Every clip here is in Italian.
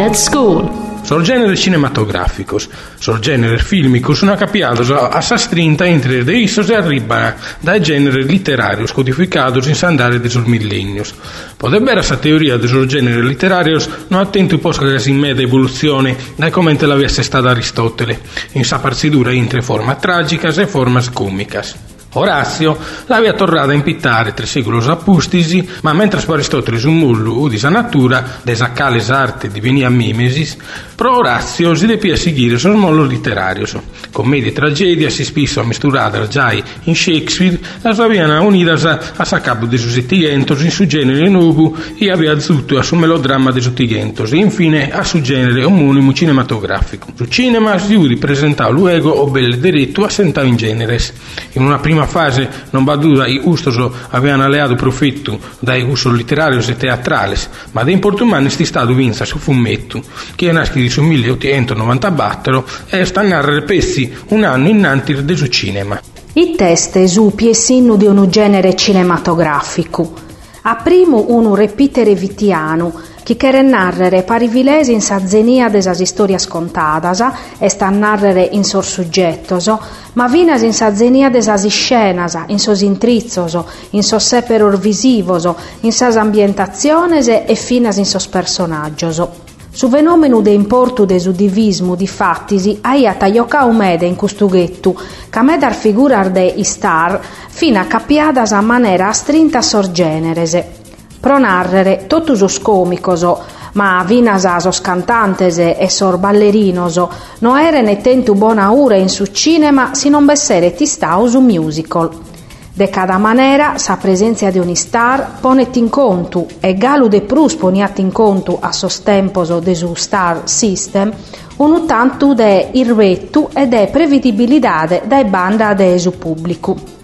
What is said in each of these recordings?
at school. Sul genere cinematografico, sul genere filmico, sono capiato a sa strinta entre de issos e arriba dai genere letterario codificato in sandare de sul. Potrebbe sa teoria de sul genere letterario non attento un po' in meda evoluzione dai commenti l'avesse stata Aristotele, in sa parzidura entre forma tragicas e formas comicas. Orazio l'aveva tornata a impittare tre secoli appustisi, ma mentre su mullu udisa natura, desacales arte divenia mimesis, pro Orazio si depia seguire sul mollo letterario. Commedie e tragedia si spisso a misturare già in Shakespeare, la sua viana unita a sa capo de sus in su genere nuovo e aveva zutto a su melodramma de sus e infine a su genere omonimo cinematografico. Su cinema si udi presentare luego o belle diritto sentare in generes. In una prima prima fase non va duda i ustoso avevano alleato profitto dai usos letterarios e teatrales, ma da importumani sti stato vinsa su fumetto, che nascito su 1894 e sta a narrare pezzi un anno innanzi del suo cinema. Il test esupi e sinno di un genere cinematografico. A primo un repitere vitiano, chi quer narrere parivilesi in sa zenia de sas istorias contadas, est a narrere in sos suggettos, ma vinas in sa zenia de sas iscenas, in sos intrizzos, in sos seperor visivos, in sas ambientaziones e finas in sos personaggios. Su fenomenu de importu de su divismu di fattisi aia taiocau mede in custughettu, ca medar figurar de istar fina capiadas a manera astrinta sorgenerese pronarrere totus os comicos, ma vinas asos cantantes e sor ballerinos, no eren tentu bona ura in su cinema si non bessere tistaus un musical. De cada manera, sa presenza di un star ponet in conto, e galu de prus poniat in conto a sos tempos de su star system, un tanto de irrettu e de prevedibilidade dai banda de su pubblico.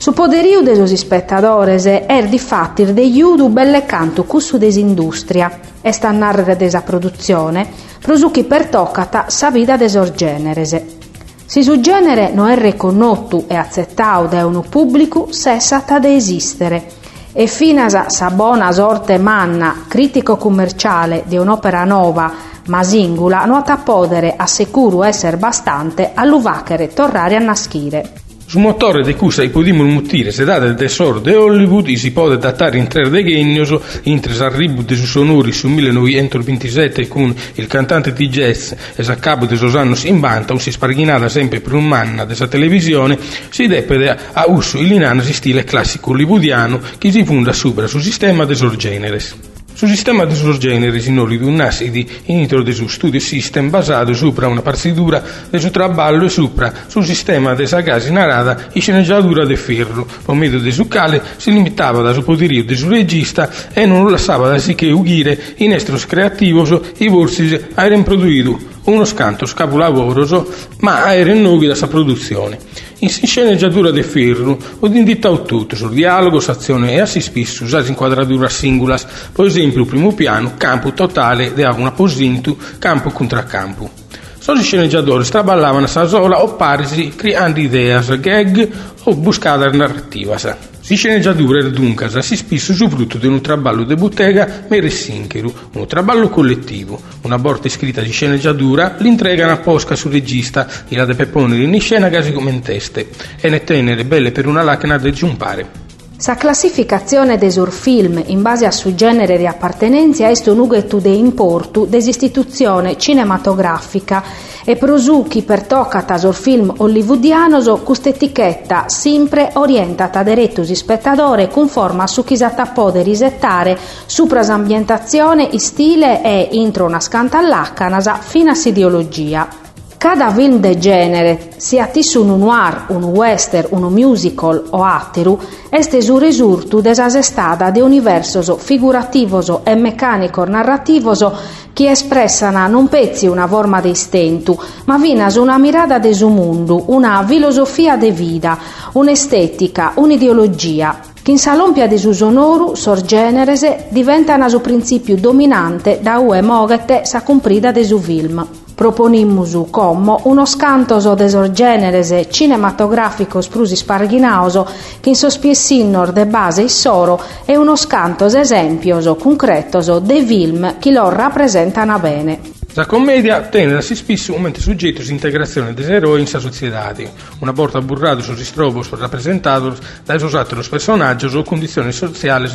Su poderio de sos spettadores er di fattir de iudu belle canto cussu desindustria, e sta narrere desa produzione, prosuchi per toccata sa vida de sos generese. Si su genere non è riconosciuto e accettato da un pubblico, cessata de esistere, e finas sa bona sorte manna critico-commerciale di un'opera nova ma singula non ha podere assicuro essere bastante all'uvachere tornare a naschire. Su motore di cui si mutire se date del tesoro di Hollywood si può datare in tre degegnoso intre arrivo di sonori su 1927 con il cantante di jazz e a capo di anni in banta si sparghinata sempre per un manna della televisione si depede a uso il linanasi stile classico hollywoodiano che si fonda sopra sul sistema dei generes. Su sistema di suoi generi si noli un nascidi initro del suo studio system basato sopra una partidura del suo traballo e sopra sul sistema de sa casi narrata e sceneggiatura de ferro. Per mezzo del suo cale si limitava da suo poderio del suo regista e non lasciava da sicché ugire in estros creativos i volsi a produito uno scanto scapulavoroso, ma in nuovi da sa produzione. In sceneggiatura de ferro, o di inditau tutto, sul dialogo, azione e assi spisso, usati inquadratura singulas, per esempio primo piano, campo totale, de una posintu, campo contra campo. Sono sceneggiatori straballavano sa sola o parisi creando idee, gag o buscate narrative. Si sceneggiatura dunque si spisso su frutto di un traballo de bottega mere sincheru, un traballo collettivo, una borta scritta di sceneggiatura l'intregano apposca sul regista e la de pepone in scena quasi come in teste e ne tenere belle per una lacna de giumpare. Sa classificazione des film in base a su genere di appartenenza ughetto de importu desistituzione cinematografica e prosuchi per toccata sul film hollywoodiano quest'etichetta sempre orientata diretto si spettatore conforma su chi poter risettare supras ambientazione, stile e intro una scantallaccanasa fino a ideologia. Cada film de genere, sia tissu un noir, un western, un musical o atteru, este su risurtu desasestada de universos figurativos e meccanico narrativos chi espressana non pezzi una forma de stentu, ma vinas una mirada de su mundu, una filosofia de vida, un'estetica, un'ideologia, che in salompia di su sonoru, sorgenerese, diventano su principio dominante da ue mogete sa comprida de su film. Proponimus como uno scantoso desorgeneres cinematograficos prusis parghinaoso che in sospiessinnor de base issoro e uno scantos esempios concretos de film che lo rappresentano bene. La commedia tiene da si spesso un mente soggetto di integrazione dei eroi in sa società, una volta burrado sus istrobos rappresentados da esos atros personaggios o condizioni sociali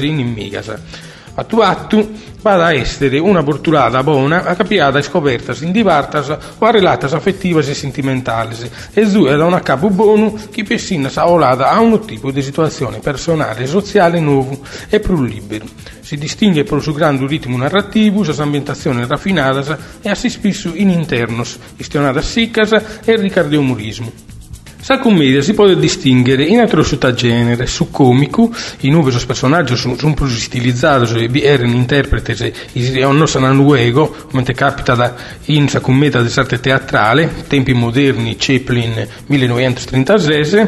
inimigas attuattu va a essere una porturada buona capiata e scoperta in divartas o a relatas affettivas e sentimentales e due da una capo buono che persina sa olada a un tipo di situazione personale e sociale nuovo e più libero. Si distingue per il suo grande ritmo narrativo, sua ambientazione raffinata e assai spesso in internos, gestionadas siccas e riccardo umorismo. Sa commedia si può distinguere in altro genere, su comico, i nuovi personaggi sono, sono più stilizzati e erano interpreti e non sono luogo, come capita da, in sa commedia dell'arte teatrale, tempi moderni, Chaplin 1936,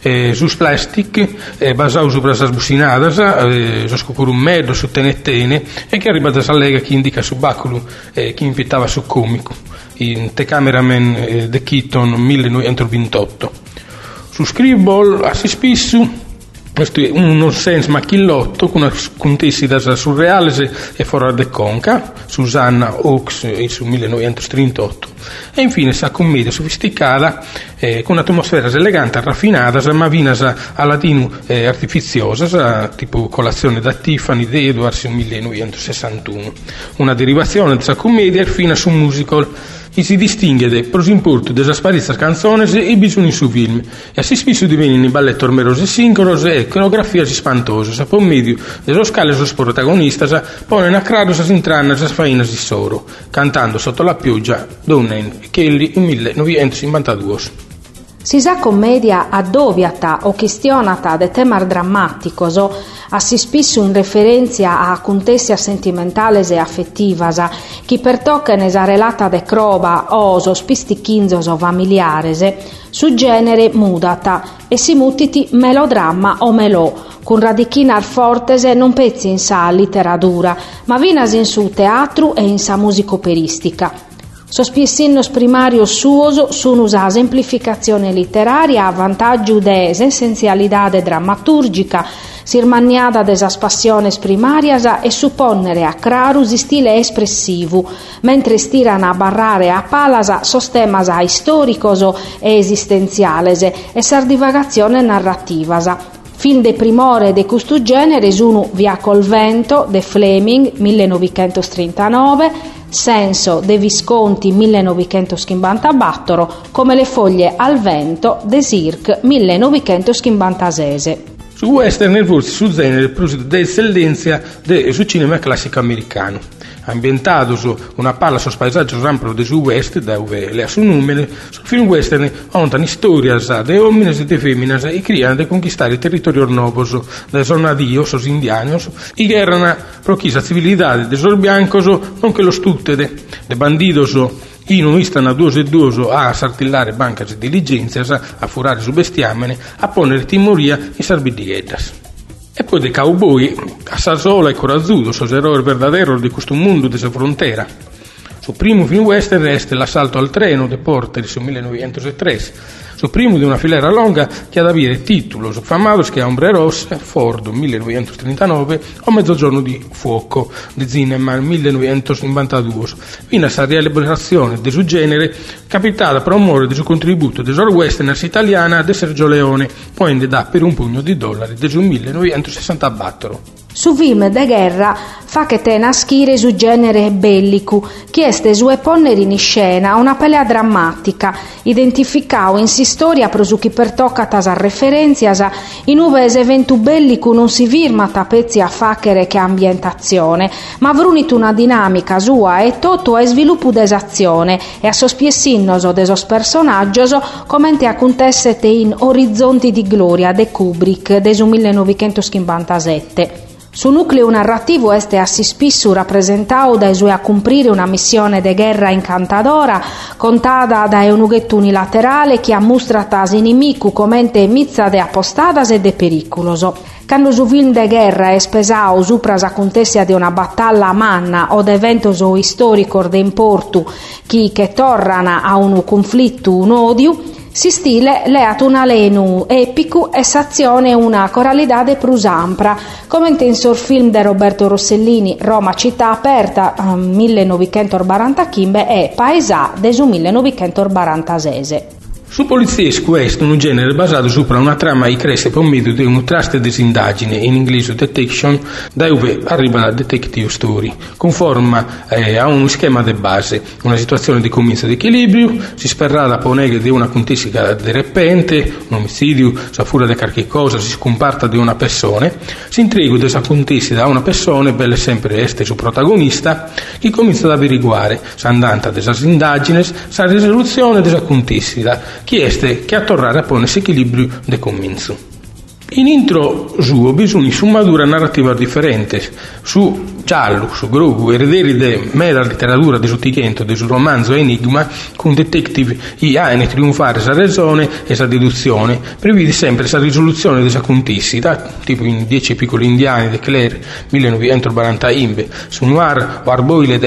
eh, sus plastic, eh, basato su brasas bucinadas, eh, su scocurumedo, su tenettene, e che arriva da Sallega che indica su baculu, eh, che invitava su comico in The Cameraman eh, The Keaton 1928. Su Scribble assai spesso questo è un nonsense macchillotto con una contessa surreale e fora de conca, Susanna Hawks su 1938. E infine sa commedia sofisticata eh, con atmosfera elegante, raffinata, ma vinas a latino eh, artificiosa, tipo colazione da Tiffany di Edwards 1961. Una derivazione della commedia fino su un musical e si distingue de prosimporto delle sparizze canzoni e bisogni su film, e si spesso in balletto ormerose sincrose e coreografie spantose, per medio delle scale sus protagonistas, pone a crado sa intranna sa faina di soro, cantando sotto la pioggia Donnen Kelly in 1952. Si sa commedia addobbiata o questionata de temar drammaticos assi spesso in referenzia a contestia sentimentales e affettivas chi pertoccano esa relata de croba o so spistichinzos o familiares su genere mudata e si mutiti melodramma o melò con radichinar fortese non pezzi in sa literatura ma vinas in su teatro e in sa musica operistica Sospiessinnos primarios suos sun usa semplificazione letteraria a vantaggio de drammaturgica, sirmaniada de esas passiones primarias e supponnere a crarus stile espressivo, mentre stiran a barrare a palas sostemas a istoricos e esistenziales e sardivagazione narrativas, Fin de primore de custu genere sono Via col vento de Fleming 1939, Senso de Visconti 1954, come le foglie al vento de Sirk 1956. Su western nel forse su genere plus de eccellenza de su cinema classico americano ambientato su una palla sul paesaggio ampio del West, dove le su numeri, sul film western contano storie de uomini e de femmine e creano di conquistare il territorio nuovos da zona dios, os indianos, e guerran pro la civiltà de los biancos, nonché lo stutte de, bandidos i non istano a due e due a sartillare banche e diligenze, a furare su bestiamene, a ponere timoria in sarbidiettas. E poi dei cowboy a Sassola e Corazzuto, sos eroi verdadero di questo mondo della frontiera. Su primo film western è l'assalto al treno de Porter su 1903, su primo di una filera lunga che ha da avere titolo famoso che è Ombre Rosse, Ford 1939 o Mezzogiorno di Fuoco di Zinnemann 1992. Fino a questa rielaborazione del suo genere capitata per amore del suo contributo del suo western italiana di Sergio Leone, poi da per un pugno di dollari del 1964. Su film de guerra fa che te naschire su genere bellico, che este su ponere in scena una pelea drammatica, identificao in si storia prosu chi pertoccata a referenzias in uves eventu bellico non si firma tapezzi a facere che ambientazione, ma vrunit una dinamica sua e toto è sviluppo desazione e a sospiessinnoso desos personaggios commente acontessete in Orizzonti di Gloria de Kubrick, desu 1957. Su nucleo narrativo este assi spissu rappresentau dai suoi a cumprire una missione de guerra incantadora, contata da un ughetto unilaterale che ammustrata as inimicu comente mizza de apostadas e de pericoloso. Quando su film de guerra è spesau supra sa contessia di una battaglia a manna o de eventos o istorico de importu chi che torrana a un conflitto, un odio, si stile leat un alenu epicu e s'azione una coralidade prusampra, come in sor film di Roberto Rossellini Roma città aperta 1945 e Paesà del 1946. Su poliziesco è un genere basato su una trama che cresce per mezzo di un trust di indagine, in inglese detection, da dove arriva la detective story, conforma eh, a uno schema di base, una situazione di comienzo di equilibrio, si spera la ponere di una contestica di repente, un omicidio, sa furia di qualche cosa, si scomparta di una persona, si intriga di questa contestica da una persona, belle sempre este su protagonista, che comincia ad averiguare, s'andanta della indagine, sa risoluzione della contestica, chieste che a tornare a ponersi equilibrio de cominzo. In intro suo bisogna su madura narrativa differente, su giallo, su grupo, erederi de mera letteratura de sottichento, de su romanzo Enigma, con detective i anni triunfare sa ragione e sa deduzione, prevede sempre sa risoluzione della contissita, tipo in Dieci piccoli indiani de Claire, 1940 imbe, su noir o arboile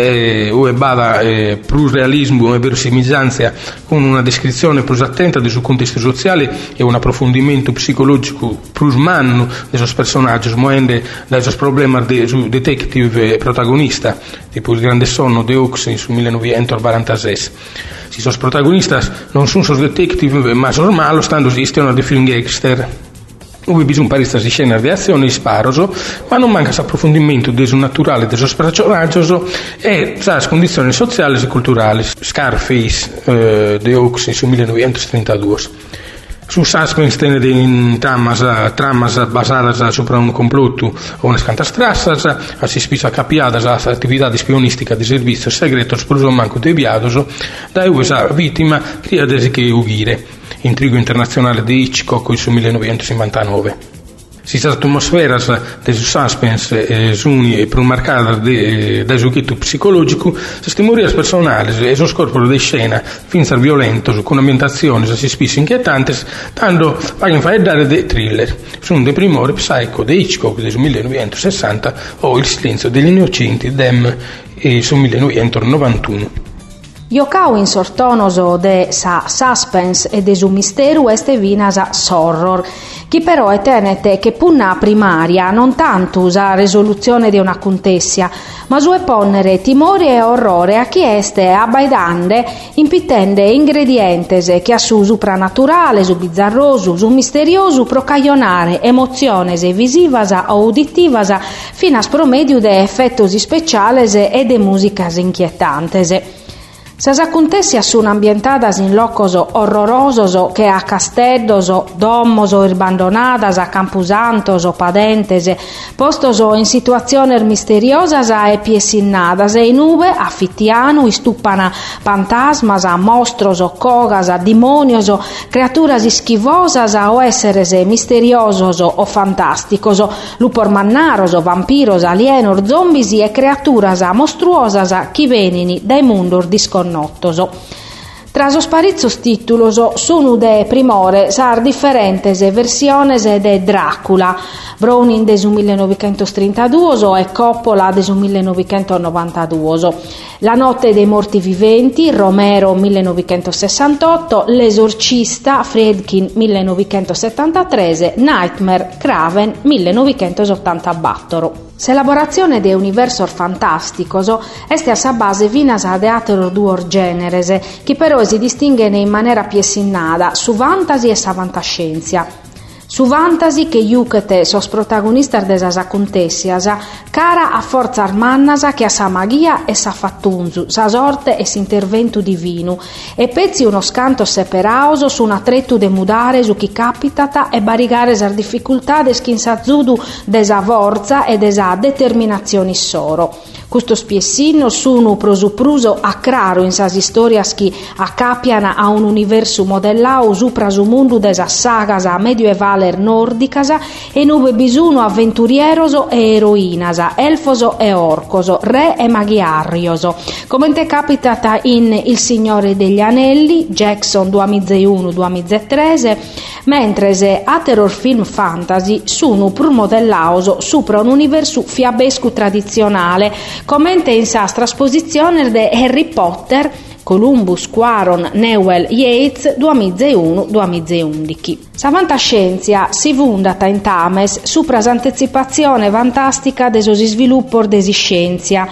bada eh, plus realismo e verosimiglianza con una descrizione più attenta del suo contesto sociale e un approfondimento psicologico plus manno dei suoi personaggi, moende dai suoi problemi del detective detective protagonista, tipo Il grande sonno de Hux su 1946. Si sos protagonistas non sono detective, ma sos malos, stando esistono dei film gangster. Ubi bisogna parista di scena di azione e sparoso, ma non manca approfondimento del naturale del personaggio e le condizioni sociali e culturali. Scarface eh, de Hux su 1932 su suspense in tramas, tramas basadas sobre un complotto o unas cantas trazas, assistís a capiadas ás actividades pionísticas de servicios secretos por un manco deviados, da USA vítima cria desde que ugire, intrigo internazionale di Hitchcock su 1959. Si atmosferas de suspense eh, suni promarcadas de, eh, de giochetto psicologico, se stimorias personales e sos corpos de scena fins violentos con ambientazioni si spisso inquietantes, tanto pagan faeddare de thriller. Sono de primore Psycho de Hitchcock del 1960 o Il silenzio degli innocenti Dem eh, su 1991. Iocau in sortonoso de sa suspense e de su misteru este vinasa sorror, chi però è tenete che punna primaria non tanto usa risoluzione di una contessia, ma su ponnere timore e orrore a chi este abbaidande impitende ingredientes che a su supranaturale, su bizzarroso, su misterioso procaionare emoziones visivas o uditivas fino a spromedio de effettos speciales e de musicas inquietantes. Sas acontecias sun ambientadas in locos orrorosos che a casteddos, domos abbandonadas, a campusantos padentes, postos in situazioni misteriosas e piesinnadas e in ube affittianu istupana fantasmas, mostros, cogas, demonios, creaturas ischivosas o esseres misteriosos o fantasticos, lupor mannaros, vampiros, alienor, zombies e creaturas mostruosas chi venini dai mundur disconnessi nottoso. Tras os parizzos títulos sono de primore sar differentes versiones de Dracula, Browning de 1932 e Coppola de 1992. La notte dei morti viventi, Romero 1968, L'esorcista, Friedkin 1973, Nightmare, Craven 1984. S'elaborazione de universo fantasticos este a sa base vinas ad ateros duor generes, che però si distinguen in maniera piesinnada su fantasy e sa fantascienza. Su fantasy che iucete sos protagonistas de sas acontessias, cara a forza armannas che a sa magia e sa fattunzu, sa sorte e s'intervento divino, e pezzi uno scanto separaoso su un attretto de mudare su chi capitata e barigare sar difficoltades che in sa zudu de sa forza e de sa determinazione soro Questo spiessino sono prosupruso a craro in sas istorias che accapiano a un universo modellao su mundu desa sagas medioevale nordicas e nube bisuno avventurieroso e eroinas, elfoso e orcoso, re e maghiarioso. Come te capitata in Il Signore degli Anelli, Jackson 2001-2013, mentre se a terror film fantasy sono pur modellaoso supra un universo fiabesco tradizionale Commente in sa trasposizione di Harry Potter Columbus, Quaron, Newell, Yates 2001-2011. Sa fantascienza si fondata in Tames su anticipazione fantastica deso sviluppo desi scienza,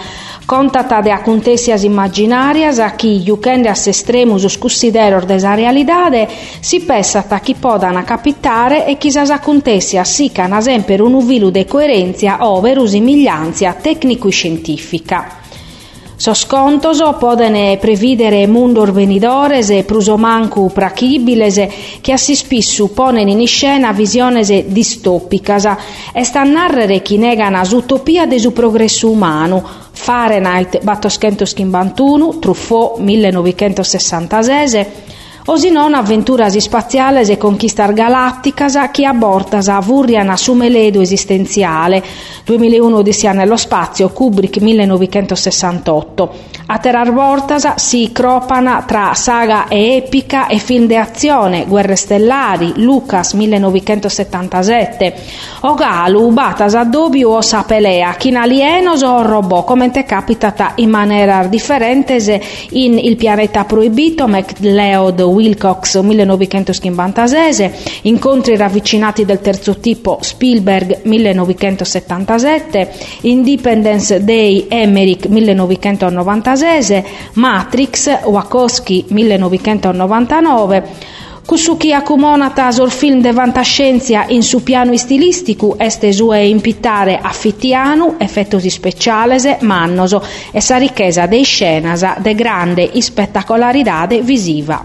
contata de acontecias immaginarias a chi jucendas estremus scussideror desa realidade si pensata chi podano capitare e chi sas acontecias sican esempio un uvilu de coerenza o verosimiglianza tecnico-scientifica. Soscontoso podene previdere mundor venidores e prusomancu prachibiles che assi spissu ponen in scena visiones distopicas. E sta narrere chi negano utopia de su progresso umano Fahrenheit 451, Truffaut 1966 o se non avventuras spaziales e conquistar galatticas chi abortas a vurrian su meledo esistenziale. 2001 Odissea nello spazio Kubrick 1968 a terar voltas si cropana tra saga e epica e film de azione Guerre stellari Lucas 1977 o galu batas a dobbio o sapelea chin alienos o robot come te capitata in maniera differente in Il pianeta proibito McLeod Wilcox 1956, Incontri ravvicinati del terzo tipo Spielberg 1977, Independence Day Emmerich 1996, Matrix Wachowski 1999, Kusuki accomunata sul film de fantascienza in su piano stilistico este sue impittare affittianu, effettosi specialese, mannoso e sa ricchezza dei scenasa de grande spettacolaridade visiva.